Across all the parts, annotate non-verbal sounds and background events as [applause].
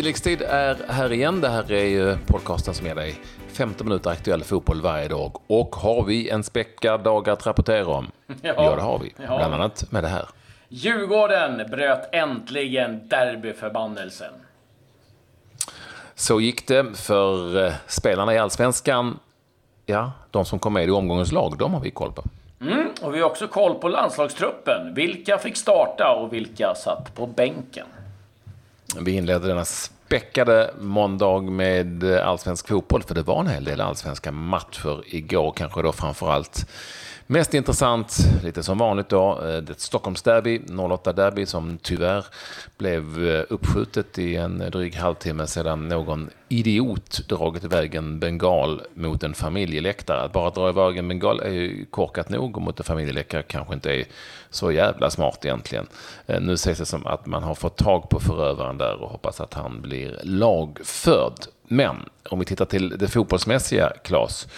Tilläggstid är här igen. Det här är ju podcasten som ger dig 15 minuter aktuell fotboll varje dag. Och har vi en späckad dag att rapportera om? [laughs] Ja, ja det har vi. Ja. Bland annat med det här. Djurgården bröt äntligen derbyförbannelsen. Så gick det för eh, spelarna i Allsvenskan. Ja, de som kom med i omgångens lag, de har vi koll på. Mm, och vi har också koll på landslagstruppen. Vilka fick starta och vilka satt på bänken? Vi inleder denna späckade måndag med allsvensk fotboll, för det var en hel del allsvenska matcher igår, kanske då framförallt Mest intressant, lite som vanligt då, eh, det Stockholmsderby, 08-derby som tyvärr blev eh, uppskjutet i en dryg halvtimme sedan någon idiot dragit iväg en bengal mot en familjeläktare. Att bara dra iväg en bengal är ju korkat nog och mot en familjeläktare kanske inte är så jävla smart egentligen. Eh, nu sägs det som att man har fått tag på förövaren där och hoppas att han blir lagförd. Men om vi tittar till det fotbollsmässiga, Claes,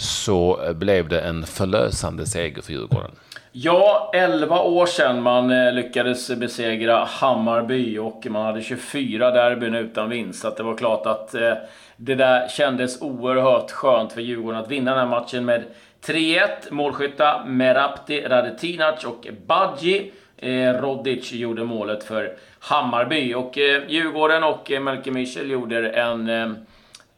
så blev det en förlösande seger för Djurgården. Ja, 11 år sedan man eh, lyckades besegra Hammarby och man hade 24 derbyn utan vinst. Så det var klart att eh, det där kändes oerhört skönt för Djurgården att vinna den här matchen med 3-1. Målskytta Merapti Radetinac och Badji. Eh, Rodic gjorde målet för Hammarby. Och Djurgården och Melker Michel gjorde en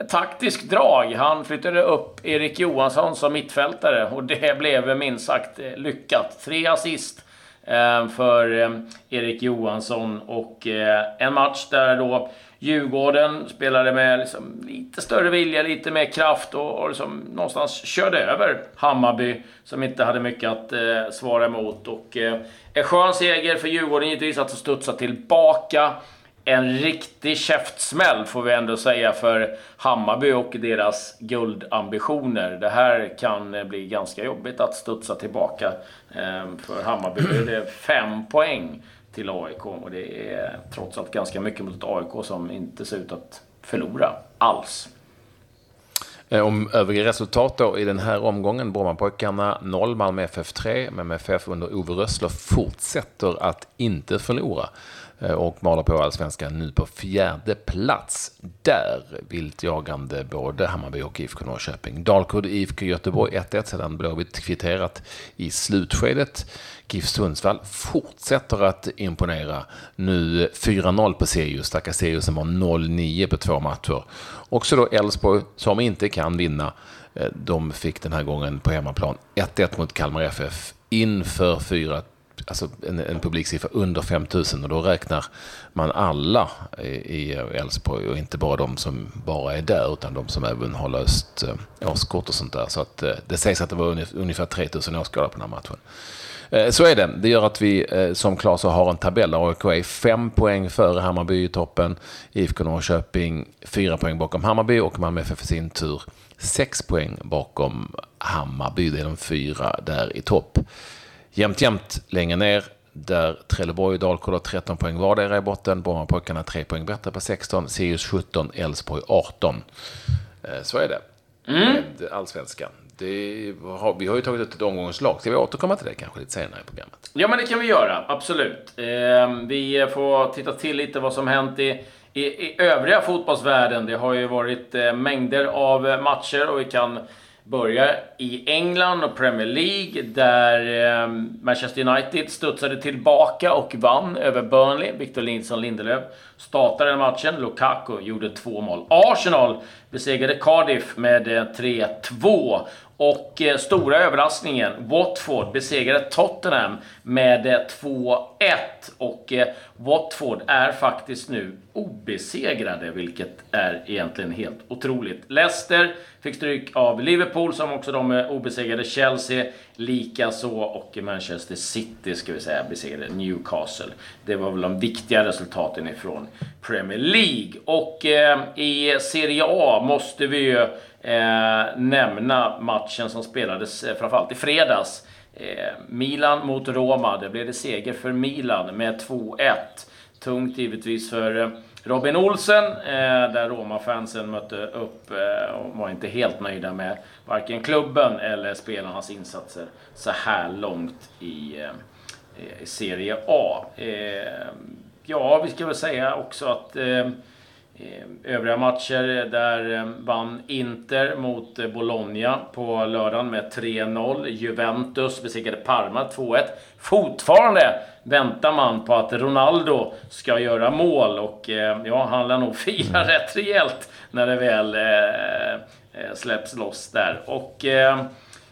taktisk drag. Han flyttade upp Erik Johansson som mittfältare och det blev minst sagt lyckat. Tre assist eh, för eh, Erik Johansson och eh, en match där då Djurgården spelade med liksom lite större vilja, lite mer kraft och, och liksom någonstans körde över Hammarby som inte hade mycket att eh, svara emot. Och, eh, en skön seger för Djurgården givetvis att studsa tillbaka en riktig käftsmäll får vi ändå säga för Hammarby och deras guldambitioner. Det här kan eh, bli ganska jobbigt att studsa tillbaka. Ehm, för Hammarby är det fem poäng till AIK och det är trots allt ganska mycket mot ett AIK som inte ser ut att förlora alls. Eh, om övriga resultat då i den här omgången. Brommapojkarna 0, Malmö FF 3. Men MFF under Ove Rössler fortsätter att inte förlora. Eh, och maler på allsvenskan nu på fjärde plats. Där vilt jagande både Hammarby och IFK Norrköping. Dalkurd IFK Göteborg 1-1 sedan Blåvitt kvitterat i slutskedet. GIF Sundsvall fortsätter att imponera. Nu 4-0 på Sirius. Stackars Sirius som har 0-9 på två matcher. Också då Elfsborg som inte kan vinna. Eh, de fick den här gången på hemmaplan 1-1 mot Kalmar FF inför 4 alltså en, en publiksiffra under 5 000 och då räknar man alla i Elfsborg och inte bara de som bara är där utan de som även har löst eh, årskort och sånt där. Så att, eh, det sägs att det var ungefär 3 000 åskådare på den här matchen. Eh, så är det. Det gör att vi, som klar så har en tabell där AIK är fem poäng före Hammarby i toppen. IFK Norrköping fyra poäng bakom Hammarby och Malmö FF i sin tur sex poäng bakom Hammarby. Det är de fyra där i topp. Jämnt, jämnt längre ner där Trelleborg och Dalkurd har 13 poäng vardera i botten. Brommapojkarna 3 poäng bättre på 16. Sirius 17, Elfsborg 18. Eh, så är det mm. med allsvenskan. Det har, vi har ju tagit ut ett omgångslag. Ska vi återkomma till det kanske lite senare i programmet? Ja, men det kan vi göra. Absolut. Eh, vi får titta till lite vad som hänt i, i, i övriga fotbollsvärlden. Det har ju varit eh, mängder av matcher och vi kan börjar i England och Premier League där ehm, Manchester United studsade tillbaka och vann över Burnley. Victor Lindsson Lindelöf startade den matchen. Lukaku gjorde två mål. Arsenal besegrade Cardiff med eh, 3-2. Och eh, stora överraskningen, Watford besegrade Tottenham med eh, 2-1. Och eh, Watford är faktiskt nu obesegrade, vilket är egentligen helt otroligt. Leicester fick stryk av Liverpool, som också de är obesegrade. Chelsea likaså och Manchester City, ska vi säga, besegrade Newcastle. Det var väl de viktiga resultaten ifrån Premier League. Och eh, i Serie A måste vi ju eh, nämna matchen som spelades eh, framförallt i fredags. Eh, Milan mot Roma. Det blev det seger för Milan med 2-1. Tungt givetvis för eh, Robin Olsen, eh, där Roma-fansen mötte upp eh, och var inte helt nöjda med varken klubben eller spelarnas insatser så här långt i, eh, i Serie A. Eh, ja, vi ska väl säga också att eh, Övriga matcher, där vann Inter mot Bologna på lördagen med 3-0. Juventus besegrade Parma 2-1. Fortfarande väntar man på att Ronaldo ska göra mål och ja, han lär nog [laughs] fira mm. rätt rejält när det väl eh, släpps loss där. Och eh,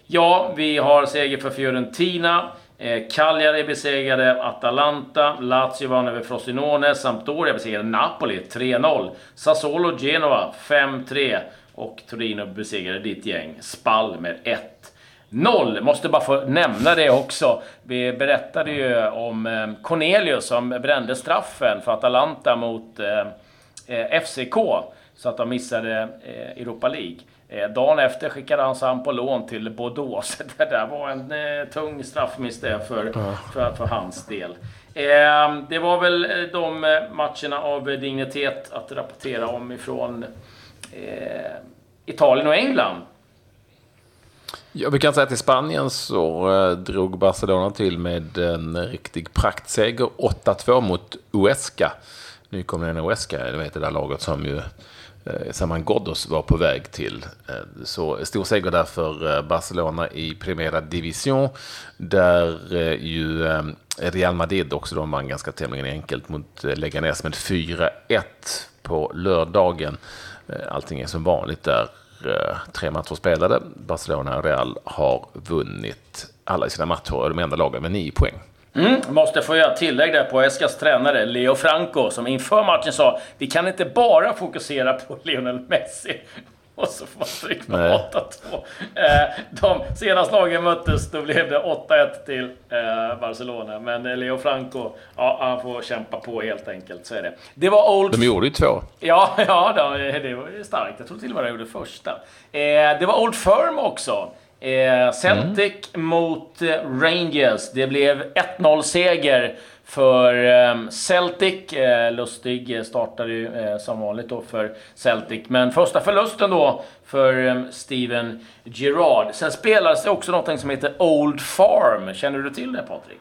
ja, vi har seger för Fiorentina. Eh, Cagliari besegrade Atalanta, Lazio vann över Frosinone, Sampdoria besegrade Napoli 3-0, Sassuolo Genova 5-3 och Torino besegrade ditt gäng Spal med 1-0. Måste bara få nämna det också. Vi berättade ju om eh, Cornelius som brände straffen för Atalanta mot eh, eh, FCK så att de missade Europa League. Eh, dagen efter skickade han Sam på lån till Bordeaux. [laughs] det där var en eh, tung straffmiss det för, för, för, hans del. Eh, det var väl eh, de matcherna av dignitet att rapportera om ifrån eh, Italien och England. Ja, vi kan säga att i Spanien så eh, drog Barcelona till med en riktig praktseger. 8-2 mot Uesca. Nykomlingen Uesca, det vet det där laget som ju eh, Eh, Saman Ghoddos var på väg till. Eh, så stor seger där för eh, Barcelona i Primera Division. Där ju Real Madrid också de vann ganska tämligen enkelt mot Leganes med 4-1 på lördagen. Allting är som vanligt där. Tre matcher spelade. Barcelona och Real har vunnit alla sina matcher och de enda lagen med nio poäng. Mm, måste få göra tillägg där på Eskas tränare Leo Franco som inför matchen sa vi kan inte bara fokusera på [laughs] Lionel Messi. Och så får man stryk på 8-2. Eh, de senaste lagen möttes, då blev det 8-1 till eh, Barcelona. Men eh, Leo Franco, ja, han får kämpa på helt enkelt. Så är det. Det var Old... De gjorde ju två. Ja, [laughs] ja det var starkt. Jag tror till och med de gjorde första. Eh, det var Old Firm också. Eh, Celtic mm. mot eh, Rangers. Det blev 1-0 seger för eh, Celtic. Eh, Lustig startade ju som vanligt då för Celtic. Men första förlusten då för eh, Steven Gerrard. Sen spelades det också något som heter Old Farm. Känner du till det Patrik?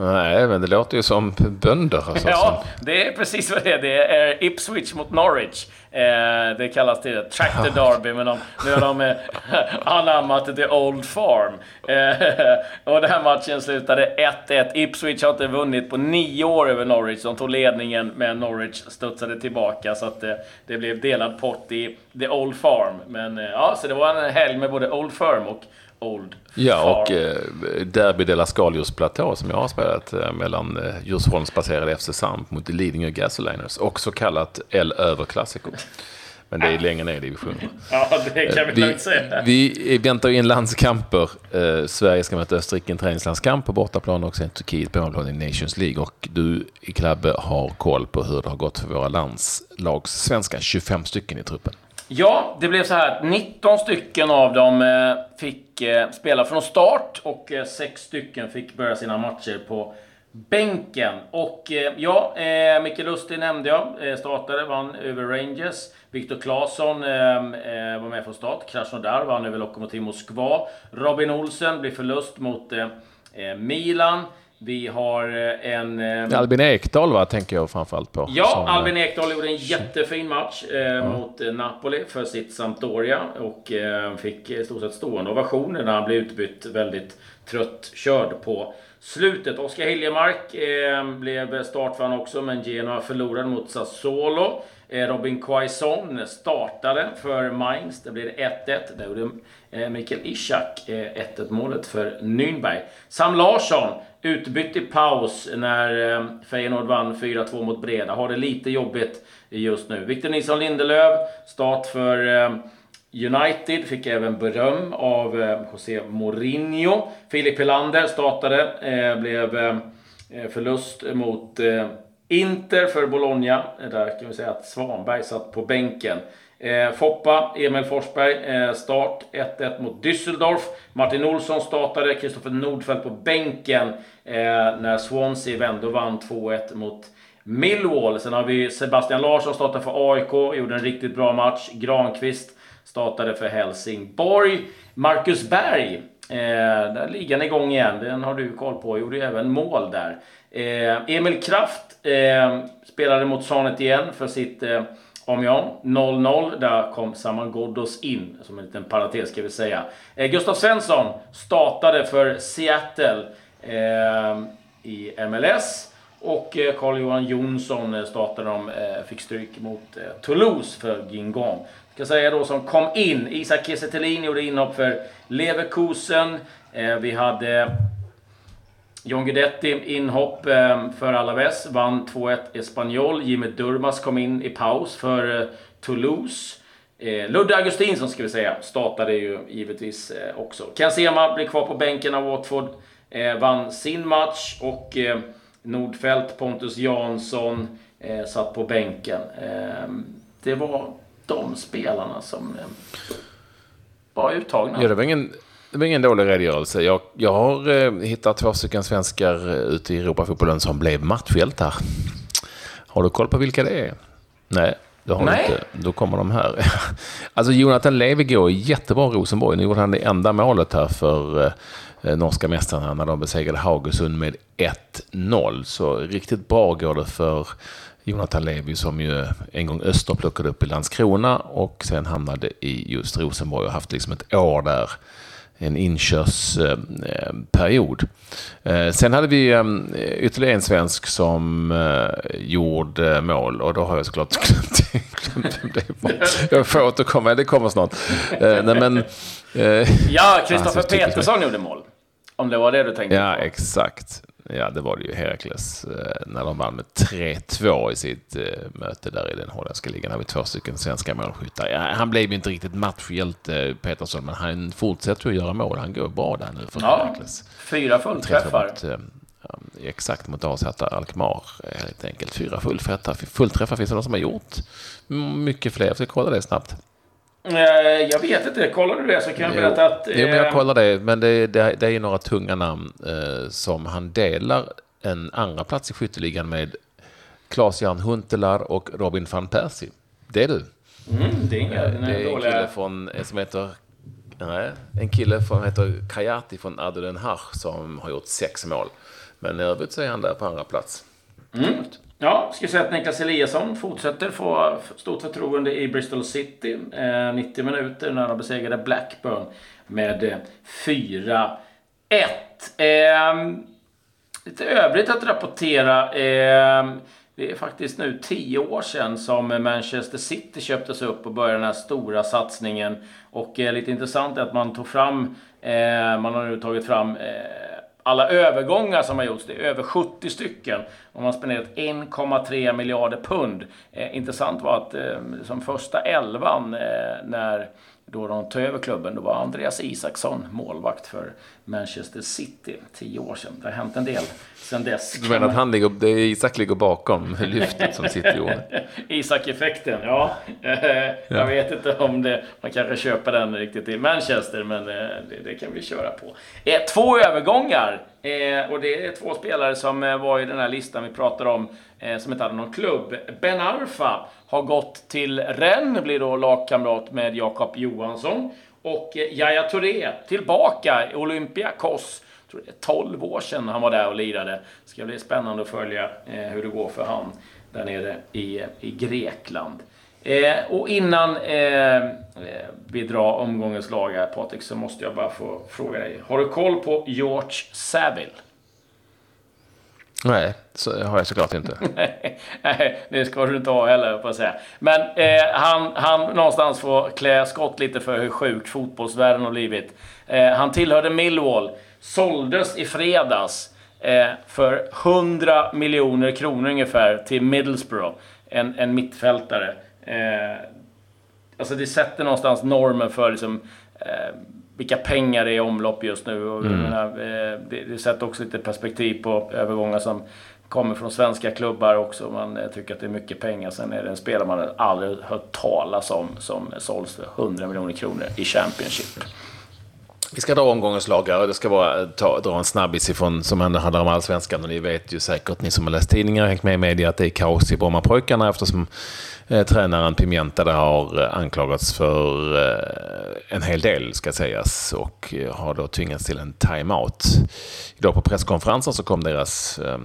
Nej, men det låter ju som bönder. Alltså, ja, det är precis vad det är. Det är Ipswich mot Norwich. Eh, det kallas det Tractor Derby, men de, nu har de eh, [laughs] anammat The Old Farm. Eh, [laughs] och den här matchen slutade 1-1. Ipswich har inte vunnit på nio år över Norwich. De tog ledningen, men Norwich studsade tillbaka, så att eh, det blev delad pott i The Old Farm. Men eh, ja, så det var en helg med både Old Firm och Old Ja, och eh, Derby de la Scalius platå som jag har spelat eh, mellan eh, Djursholmsbaserade FC Samp mot Lidingö Gasoliners. Och så kallat L över Classico. Men det är längre ner i divisionen. [laughs] Ja, det kan vi, lugnt säga. Vi väntar in landskamper. Eh, Sverige ska möta Österrike i en träningslandskamp på bortaplan och sen Turkiet på hemmaplan i Nations League. Och du i Klabbe har koll på hur det har gått för våra landslagssvenskar. 25 stycken i truppen. Ja, det blev så här 19 stycken av dem eh, fick eh, spela från start och eh, 6 stycken fick börja sina matcher på bänken. Och ja, Micke Lustig nämnde jag. Startade, vann över Rangers. Viktor Claesson var med från start. Krasnodar vann över Lokomotiv Moskva. Robin Olsen blev förlust mot Milan. Vi har eh, en... Eh, Albin Ekdal va, tänker jag framförallt på. Ja, som, Albin Ekdal gjorde en jättefin match eh, ja. mot eh, Napoli för sitt Sampdoria. Och eh, fick i stort sett stående ovationer när han blev utbytt väldigt trött körd på slutet. Oskar Hiljemark eh, blev startvan också, men Genoa förlorade mot Sassuolo. Eh, Robin Quaison startade för Mainz. Det blev 1-1. Där gjorde eh, Mikael Ishak 1-1 eh, målet för Nürnberg. Sam Larsson utbytt i paus när eh, Feyenoord vann 4-2 mot Breda. Har det lite jobbigt just nu. Victor Nilsson Lindelöf, start för eh, United fick även beröm av eh, José Mourinho. Filip Helander startade, blev förlust mot Inter för Bologna. Eh, där kan vi säga att Svanberg satt på bänken. Eh, Foppa, Emil Forsberg, eh, start 1-1 mot Düsseldorf. Martin Olsson startade, Kristoffer Nordfeldt på bänken eh, när Swansea vände och vann 2-1 mot Millwall. Sen har vi Sebastian Larsson startade för AIK, gjorde en riktigt bra match. Granqvist startade för Helsingborg. Marcus Berg, eh, där ligger han igång igen. Den har du koll på. Gjorde ju även mål där. Eh, Emil Kraft eh, spelade mot Sanet igen för sitt eh, Amiens 0-0. Där kom Saman Ghoddos in, som en liten parentes ska vi säga. Eh, Gustav Svensson startade för Seattle eh, i MLS. Och eh, Carl-Johan Jonsson eh, startade de, eh, fick stryk mot eh, Toulouse för Gingon. Ska säga då som kom in. Isak Kiese gjorde inhopp för Leverkusen. Eh, vi hade John Guidetti inhopp ehm, för Alaves. Vann 2-1 Espanyol. Jimmy Durmas kom in i paus för eh, Toulouse. Eh, Ludde Augustinsson ska vi säga startade ju givetvis eh, också. Ken Sema blev kvar på bänken av Watford. Vann sin match och Nordfeldt, Pontus Jansson satt på bänken. Ehm, det var de spelarna som var uttagna. Ja, det var ingen... Det var ingen dålig redogörelse. Jag, jag har eh, hittat två stycken svenskar eh, ute i Europafotbollen som blev matchhjältar. Har du koll på vilka det är? Nej, det har Nej. du inte. Då kommer de här. [laughs] alltså Jonathan Levi går jättebra i Rosenborg. Nu gjorde han det enda målet här för eh, Eh, norska mästarna när de besegrade Haugesund med 1-0. Så riktigt bra går det för Jonathan Levi som ju en gång Öster plockade upp i Landskrona och sen hamnade i just Rosenborg och haft liksom ett år där en inkörsperiod. Eh, sen hade vi eh, ytterligare en svensk som gjorde mål och då har jag såklart [laughs] glömt, det. Jag får återkomma, det kommer snart. Nej, men, ja, [laughs] Kristoffer Petersson gjorde mål. Om det var det du tänkte Ja, på. exakt. Ja, det var det ju Herakles eh, när de vann med 3-2 i sitt eh, möte där i den holländska ligan. Har vi två stycken svenska målskyttar. Han blev ju inte riktigt matchhjälte, Petersson, men han fortsätter att göra mål. Han går bra där nu för ja, Herakles. Fyra fullträffar. Exakt, mot AZ Alkmaar helt enkelt. Fyra fullträffar. Fullträffar finns det någon som har gjort mycket fler. Jag ska kolla det snabbt. Eh, jag vet inte, kollar du det så kan jag berätta att... Jo, men jag eh, kollar det. Men det, det, det är några tunga namn eh, som han delar en andra plats i skytteligan med Claes-Jan Huntelaar och Robin van Persie. Det är du. Mm, det är, inga, det är en kille från, som heter Nej, en kille som heter Kayati från Ado Den Haag som har gjort sex mål. Men i övrigt så är han där på andra plats. Mm. Ja, ska säga att Niklas Eliasson fortsätter få stort förtroende i Bristol City. Eh, 90 minuter när de besegrade Blackburn med 4-1. Eh, ehm, lite övrigt att rapportera. Eh, det är faktiskt nu 10 år sedan som Manchester City köptes upp och började den här stora satsningen. Och eh, lite intressant är att man tog fram, eh, man har nu tagit fram eh, alla övergångar som har gjorts, det är över 70 stycken. Och man har spenderat 1,3 miljarder pund. Eh, intressant var att eh, som första elvan eh, när då de tog över klubben, då var Andreas Isaksson målvakt för Manchester City. Tio år sedan. Det har hänt en del sedan dess. Du menar att han ligger, det är Isak ligger bakom lyftet som City gjorde? [laughs] Isak-effekten, ja. [laughs] ja. Jag vet inte om det, man kanske köper den riktigt i Manchester, men eh, det, det kan vi köra på. Eh, två övergångar. Eh, och det är två spelare som var i den här listan vi pratar om, som inte hade någon klubb. Ben Arfa har gått till Rennes, blir då lagkamrat med Jakob Johansson. Och eh, Yahya Touré tillbaka i Olympiakos. Jag tror det är 12 år sedan han var där och lirade. Det ska bli spännande att följa eh, hur det går för han där nere i, eh, i Grekland. Eh, och innan eh, eh vi drar omgångens lag här Patrik, så måste jag bara få fråga dig. Har du koll på George Saville? Nej, så har jag såklart inte. [laughs] Nej, det ska du inte ha heller, på att säga. Men eh, han, han någonstans får klä skott lite för hur sjukt fotbollsvärlden har blivit. Eh, han tillhörde Millwall, såldes i fredags eh, för 100 miljoner kronor ungefär till Middlesbrough, en, en mittfältare. Eh, alltså det sätter någonstans normen för liksom, eh, vilka pengar det är i omlopp just nu. Och, mm. menar, eh, det, det sätter också lite perspektiv på övergångar som kommer från svenska klubbar också. Man eh, tycker att det är mycket pengar. Sen är det en spelare man aldrig hört talas om som såls för 100 miljoner kronor i Championship. Vi ska dra omgångens lag och det ska vara ta, dra en snabbis ifrån som ändå handlar om allsvenskan. Och ni vet ju säkert, ni som har läst tidningar och hängt med i media, att det är kaos i Brommapojkarna eftersom eh, tränaren Pimienta där har eh, anklagats för eh, en hel del, ska sägas, och eh, har då tvingats till en timeout. Idag på presskonferensen så kom deras eh,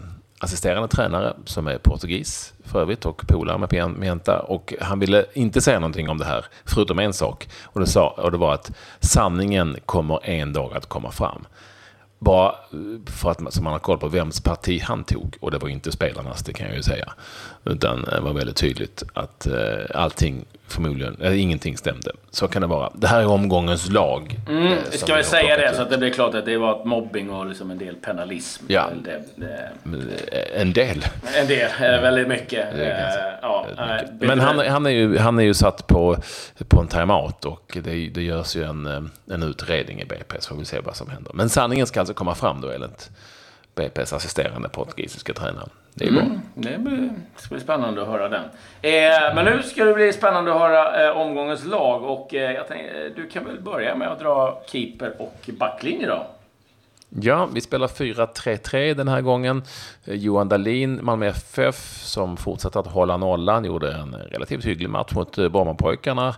assisterande tränare som är portugis för övrigt och polare med Pienta. Och han ville inte säga någonting om det här, förutom en sak. Och det, sa, och det var att sanningen kommer en dag att komma fram. Bara eh, för att så man har koll på vems parti han tog. Och det var inte spelarnas, det kan jag ju säga. Utan det var väldigt tydligt att eh, allting förmodligen, eller ingenting stämde. Så kan det vara. Det här är omgångens lag. Mm, eh, ska vi säga det så att det blir klart att det var mobbing och liksom en del penalism. Ja. Det, det, en del. En del, eh, väldigt mycket. Eh, ja, nej, Men han, han, är ju, han är ju satt på, på en timeout och det, det görs ju en, eh, en utredning i BP så får vi se vad som händer. Men sanningen ska alltså komma fram då enligt BP's assisterande portugisiska tränare. Det är bra. Mm, det blir, ska bli spännande att höra den. Eh, men nu ska det bli spännande att höra eh, omgångens lag. Och eh, tänkte, du kan väl börja med att dra keeper och backlinje då? Ja, vi spelar 4-3-3 den här gången. Eh, Johan Dahlin, Malmö FF, som fortsätter att hålla nollan, gjorde en relativt hygglig match mot eh, Brommapojkarna. Eh,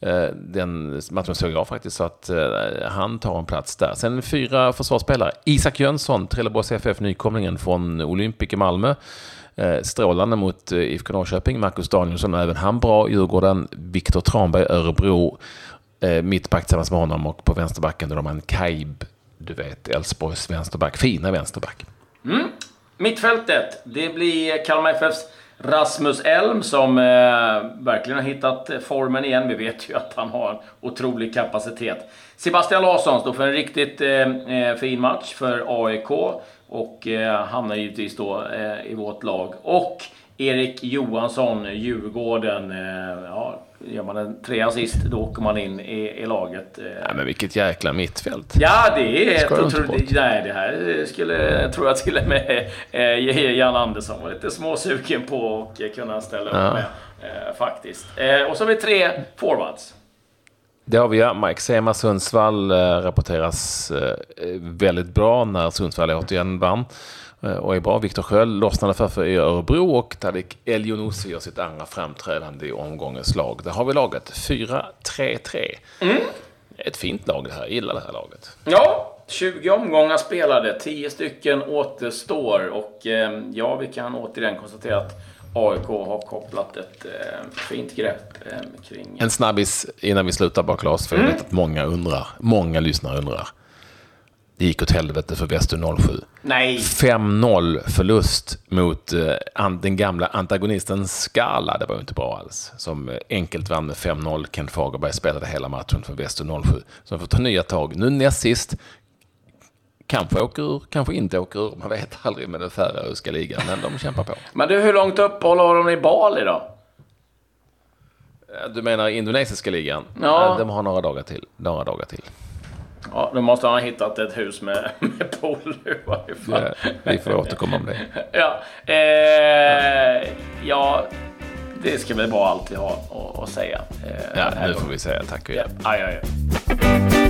Eh, den matchen såg jag faktiskt, så att eh, han tar en plats där. Sen fyra försvarsspelare. Isak Jönsson, Trelleborgs FF, nykomlingen från Olympic i Malmö. Eh, strålande mot IFK Norrköping. Marcus Danielsson, även han bra. Djurgården. Viktor Tranberg, Örebro. Mittback tillsammans med honom och på vänsterbacken då har man Kaib, du vet, Elfsborgs vänsterback. Fina vänsterback. Mm. Mittfältet, det blir Kalmar FFs Rasmus Elm som eh, verkligen har hittat formen igen. Vi vet ju att han har en otrolig kapacitet. Sebastian Larsson står för en riktigt eh, eh fin match för AIK och eh, hamnar givetvis då eh, i vårt lag. Och Erik Johansson, Djurgården. Eh, ja, gör man en tre assist, då åker man in i, i laget. Eh, Ja, men vilket jäkla mittfält. Ja, det är inte otroligt... Nej, det här skulle, tror jag till och med eh, Jan Andersson var lite småsugen på och kunna ställa upp Ja. med. Eh, faktiskt. Eh, och så har vi tre forwards. Det har vi, ja. Mike Sema Sundsvall eh, rapporteras eh, väldigt bra när Sundsvall återigen vann. Eh, och är bra. Viktor Sköld lossnade för, för i Örebro och Tadik Elionossi gör sitt andra framträdande i omgångens lag. Där har vi laget 4-3-3. Ett fint lag det här. Jag gillar det här laget. Ja, 20 omgångar spelade, 10 stycken återstår och eh, ja, vi kan återigen konstatera att AIK har kopplat ett eh, fint grepp eh, kring... En snabbis innan vi slutar bara Claes, för jag vet att många undrar. Många lyssnare undrar. Det gick åt helvete för Väster 07. Nej! 5-0 förlust mot eh, den gamla antagonisten Skala. Det var ju inte bra alls. Som eh, enkelt vann med 5-0. Ken Fagerberg spelade hela matchen för Väster 07. Som får ta nya tag. Nu näst sist. Kanske åker ur, kanske inte åker ur. Man vet aldrig med den färöiska ligan, men de kämpar på. Men du, hur långt uppehåll har de i Bali då? Eh, Du menar indonesiska ligan? Ja. De har några dagar till. Några dagar till. Ja, då måste han ha hittat ett hus med, [laughs] med pool i varje fall. Eh, Vi får återkomma om det. [laughs] Ja, eh, ja, det ska väl vara allt vi har att, säga. Eh, Ja, nu får vi säga tack och Ja, hjälp. aj, aj, aj.